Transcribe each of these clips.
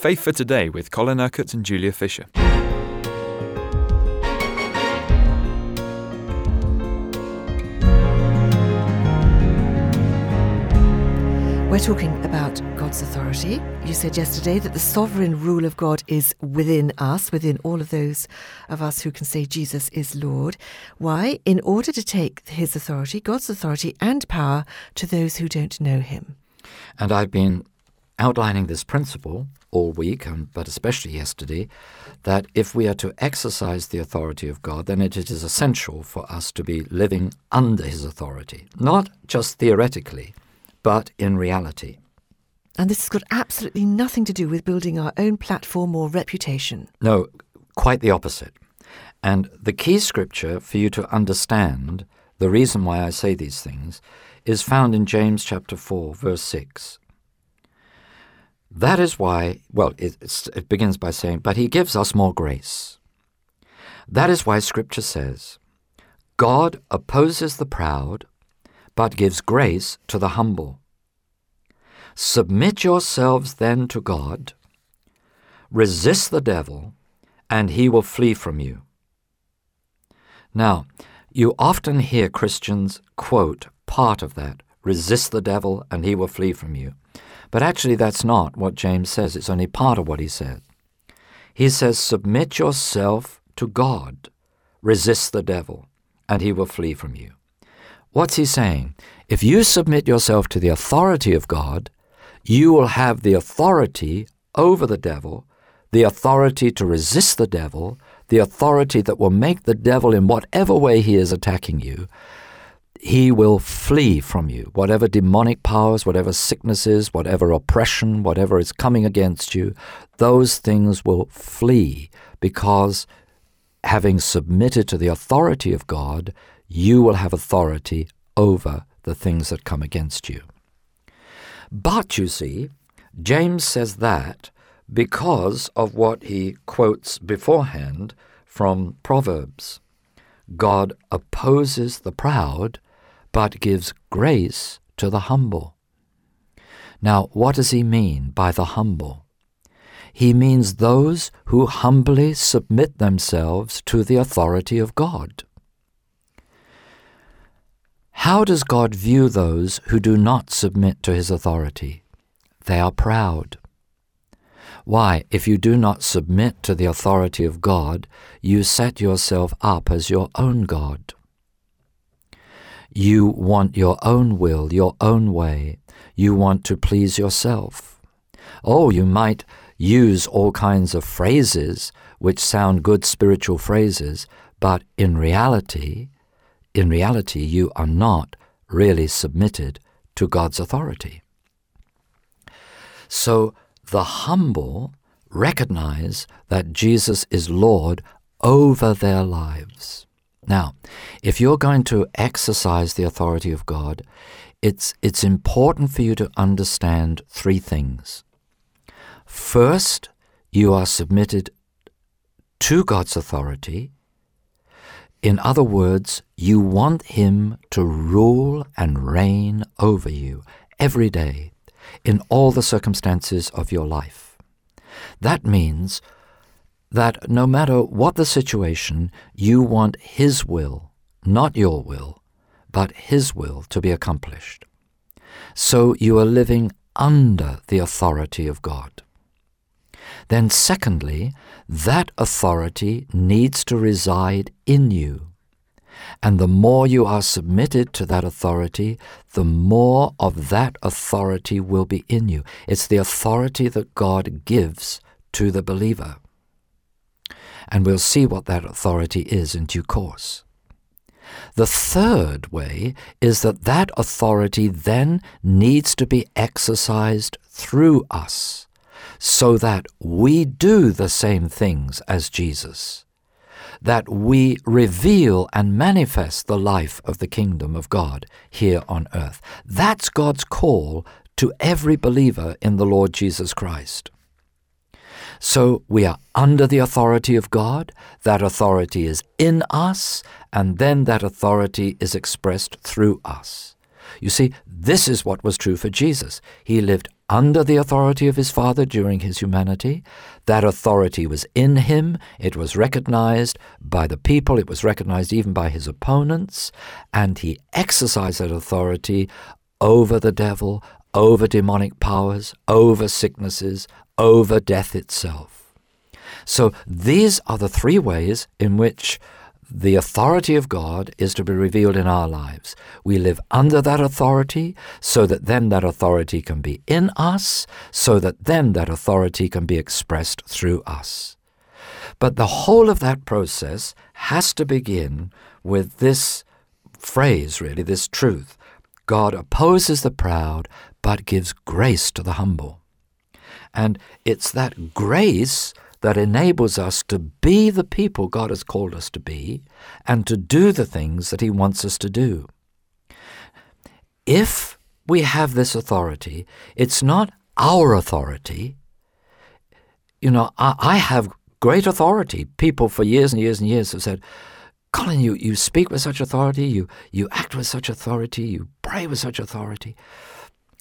Faith for Today with Colin Urquhart and Julia Fisher. We're talking about God's authority. You said yesterday that the sovereign rule of God is within us, within all of those of us who can say Jesus is Lord. Why? In order to take his authority, God's authority and power to those who don't know him. And I've been outlining this principle all week, but especially yesterday, that if we are to exercise the authority of God, then it is essential for us to be living under his authority, not just theoretically but in reality. And this has got absolutely nothing to do with building our own platform or reputation. No, quite the opposite. And the key scripture for you to understand the reason why I say these things is found in James chapter 4, verse 6. That is why, well, it, it begins by saying, but he gives us more grace. That is why scripture says, God opposes the proud, but gives grace to the humble. Submit yourselves then to God, resist the devil, and he will flee from you. Now, you often hear Christians quote part of that resist the devil, and he will flee from you. But actually, that's not what James says, it's only part of what he said. He says, Submit yourself to God, resist the devil, and he will flee from you. What's he saying? If you submit yourself to the authority of God, you will have the authority over the devil, the authority to resist the devil, the authority that will make the devil, in whatever way he is attacking you, he will flee from you. Whatever demonic powers, whatever sicknesses, whatever oppression, whatever is coming against you, those things will flee because having submitted to the authority of God, you will have authority over the things that come against you. But you see, James says that because of what he quotes beforehand from Proverbs God opposes the proud, but gives grace to the humble. Now, what does he mean by the humble? He means those who humbly submit themselves to the authority of God. How does God view those who do not submit to his authority? They are proud. Why, if you do not submit to the authority of God, you set yourself up as your own God. You want your own will, your own way. You want to please yourself. Oh, you might use all kinds of phrases which sound good spiritual phrases, but in reality, in reality, you are not really submitted to God's authority. So the humble recognize that Jesus is Lord over their lives. Now, if you're going to exercise the authority of God, it's, it's important for you to understand three things. First, you are submitted to God's authority in other words, you want Him to rule and reign over you every day in all the circumstances of your life. That means that no matter what the situation, you want His will, not your will, but His will to be accomplished. So you are living under the authority of God. Then, secondly, that authority needs to reside in you. And the more you are submitted to that authority, the more of that authority will be in you. It's the authority that God gives to the believer. And we'll see what that authority is in due course. The third way is that that authority then needs to be exercised through us so that we do the same things as Jesus, that we reveal and manifest the life of the kingdom of God here on earth. That's God's call to every believer in the Lord Jesus Christ. So we are under the authority of God, that authority is in us, and then that authority is expressed through us. You see, this is what was true for Jesus. He lived under the authority of his Father during his humanity. That authority was in him. It was recognized by the people. It was recognized even by his opponents. And he exercised that authority over the devil, over demonic powers, over sicknesses, over death itself. So these are the three ways in which the authority of God is to be revealed in our lives. We live under that authority so that then that authority can be in us, so that then that authority can be expressed through us. But the whole of that process has to begin with this phrase, really, this truth God opposes the proud, but gives grace to the humble. And it's that grace that enables us to be the people God has called us to be and to do the things that He wants us to do. If we have this authority, it's not our authority. You know, I, I have great authority. People for years and years and years have said, Colin, you, you speak with such authority, you, you act with such authority, you pray with such authority.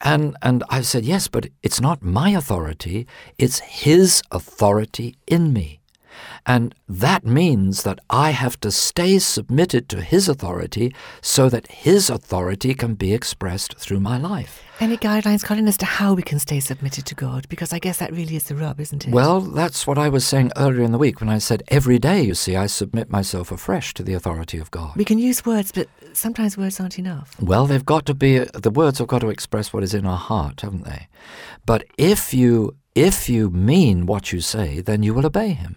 And, and I've said, yes, but it's not my authority, it's His authority in me. And that means that I have to stay submitted to His authority so that His authority can be expressed through my life. Any guidelines, Colin, as to how we can stay submitted to God? Because I guess that really is the rub, isn't it? Well, that's what I was saying earlier in the week when I said every day, you see, I submit myself afresh to the authority of God. We can use words, but sometimes words aren't enough. Well, they've got to be, the words have got to express what is in our heart, haven't they? But if you, if you mean what you say, then you will obey Him.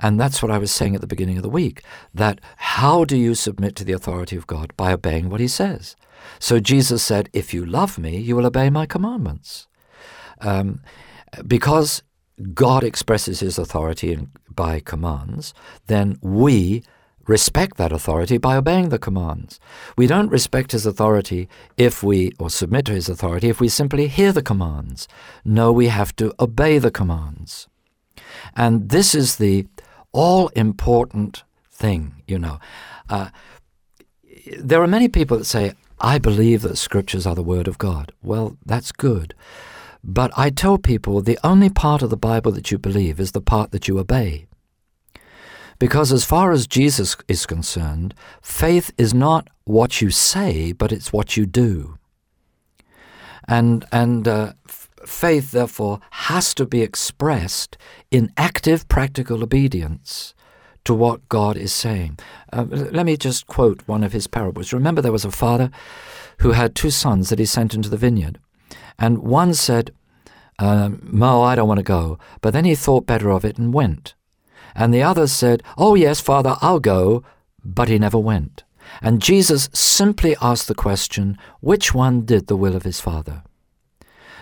And that's what I was saying at the beginning of the week that how do you submit to the authority of God? By obeying what he says. So Jesus said, If you love me, you will obey my commandments. Um, because God expresses his authority in, by commands, then we respect that authority by obeying the commands. We don't respect his authority if we, or submit to his authority, if we simply hear the commands. No, we have to obey the commands. And this is the all important thing, you know. Uh, there are many people that say, I believe that scriptures are the Word of God. Well, that's good. But I tell people the only part of the Bible that you believe is the part that you obey. Because as far as Jesus is concerned, faith is not what you say, but it's what you do. And, and uh, faith, therefore, has to be expressed in active, practical obedience to what God is saying. Uh, let me just quote one of his parables. Remember, there was a father who had two sons that he sent into the vineyard. And one said, um, Mo, I don't want to go. But then he thought better of it and went. And the other said, Oh, yes, Father, I'll go. But he never went. And Jesus simply asked the question, Which one did the will of his Father?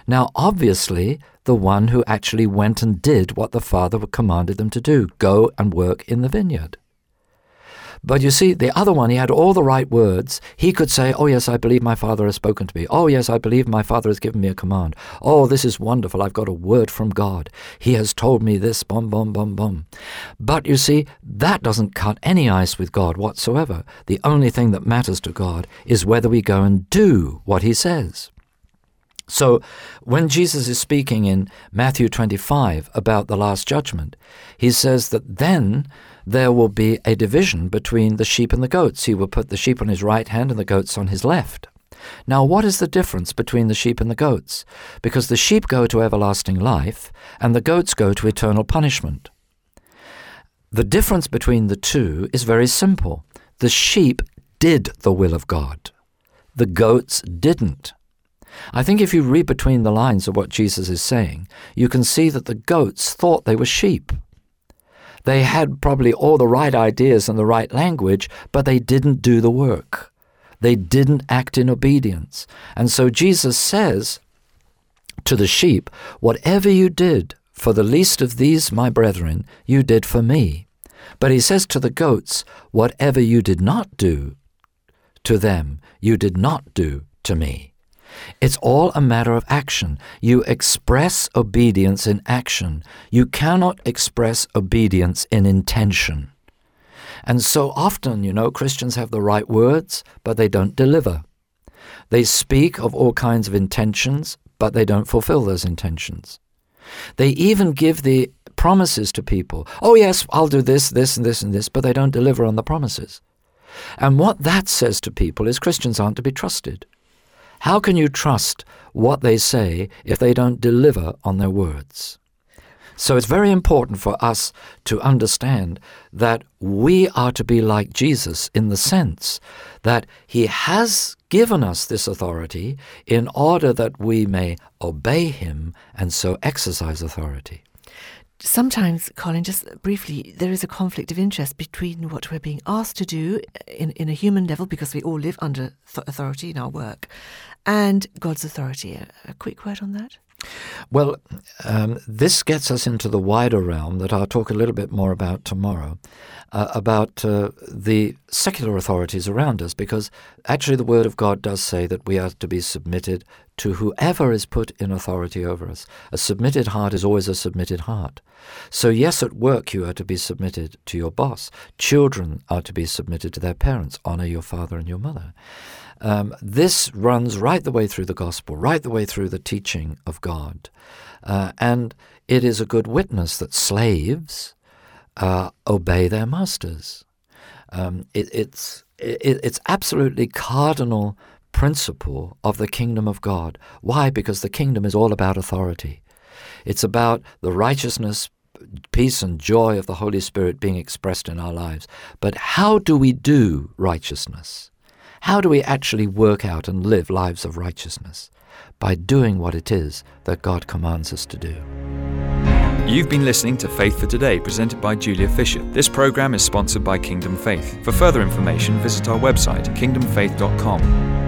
Now, obviously, the one who actually went and did what the Father commanded them to do go and work in the vineyard. But you see, the other one, he had all the right words. He could say, Oh, yes, I believe my Father has spoken to me. Oh, yes, I believe my Father has given me a command. Oh, this is wonderful. I've got a word from God. He has told me this, bum, bum, bum, bum. But you see, that doesn't cut any ice with God whatsoever. The only thing that matters to God is whether we go and do what He says. So, when Jesus is speaking in Matthew 25 about the Last Judgment, he says that then there will be a division between the sheep and the goats. He will put the sheep on his right hand and the goats on his left. Now, what is the difference between the sheep and the goats? Because the sheep go to everlasting life and the goats go to eternal punishment. The difference between the two is very simple. The sheep did the will of God, the goats didn't. I think if you read between the lines of what Jesus is saying, you can see that the goats thought they were sheep. They had probably all the right ideas and the right language, but they didn't do the work. They didn't act in obedience. And so Jesus says to the sheep, Whatever you did for the least of these, my brethren, you did for me. But he says to the goats, Whatever you did not do to them, you did not do to me. It's all a matter of action. You express obedience in action. You cannot express obedience in intention. And so often, you know, Christians have the right words, but they don't deliver. They speak of all kinds of intentions, but they don't fulfill those intentions. They even give the promises to people. Oh, yes, I'll do this, this, and this, and this, but they don't deliver on the promises. And what that says to people is Christians aren't to be trusted. How can you trust what they say if they don't deliver on their words? So it's very important for us to understand that we are to be like Jesus in the sense that he has given us this authority in order that we may obey him and so exercise authority. Sometimes, Colin, just briefly, there is a conflict of interest between what we're being asked to do in, in a human level, because we all live under th- authority in our work, and God's authority. A, a quick word on that? Well, um, this gets us into the wider realm that I'll talk a little bit more about tomorrow, uh, about uh, the secular authorities around us, because actually the Word of God does say that we are to be submitted to whoever is put in authority over us. A submitted heart is always a submitted heart. So, yes, at work you are to be submitted to your boss. Children are to be submitted to their parents. Honor your father and your mother. Um, this runs right the way through the gospel, right the way through the teaching of God. Uh, and it is a good witness that slaves uh, obey their masters. Um, it, it's, it, it's absolutely cardinal principle of the kingdom of God. Why? Because the kingdom is all about authority. It's about the righteousness, peace, and joy of the Holy Spirit being expressed in our lives. But how do we do righteousness? How do we actually work out and live lives of righteousness? By doing what it is that God commands us to do. You've been listening to Faith for Today, presented by Julia Fisher. This program is sponsored by Kingdom Faith. For further information, visit our website, kingdomfaith.com.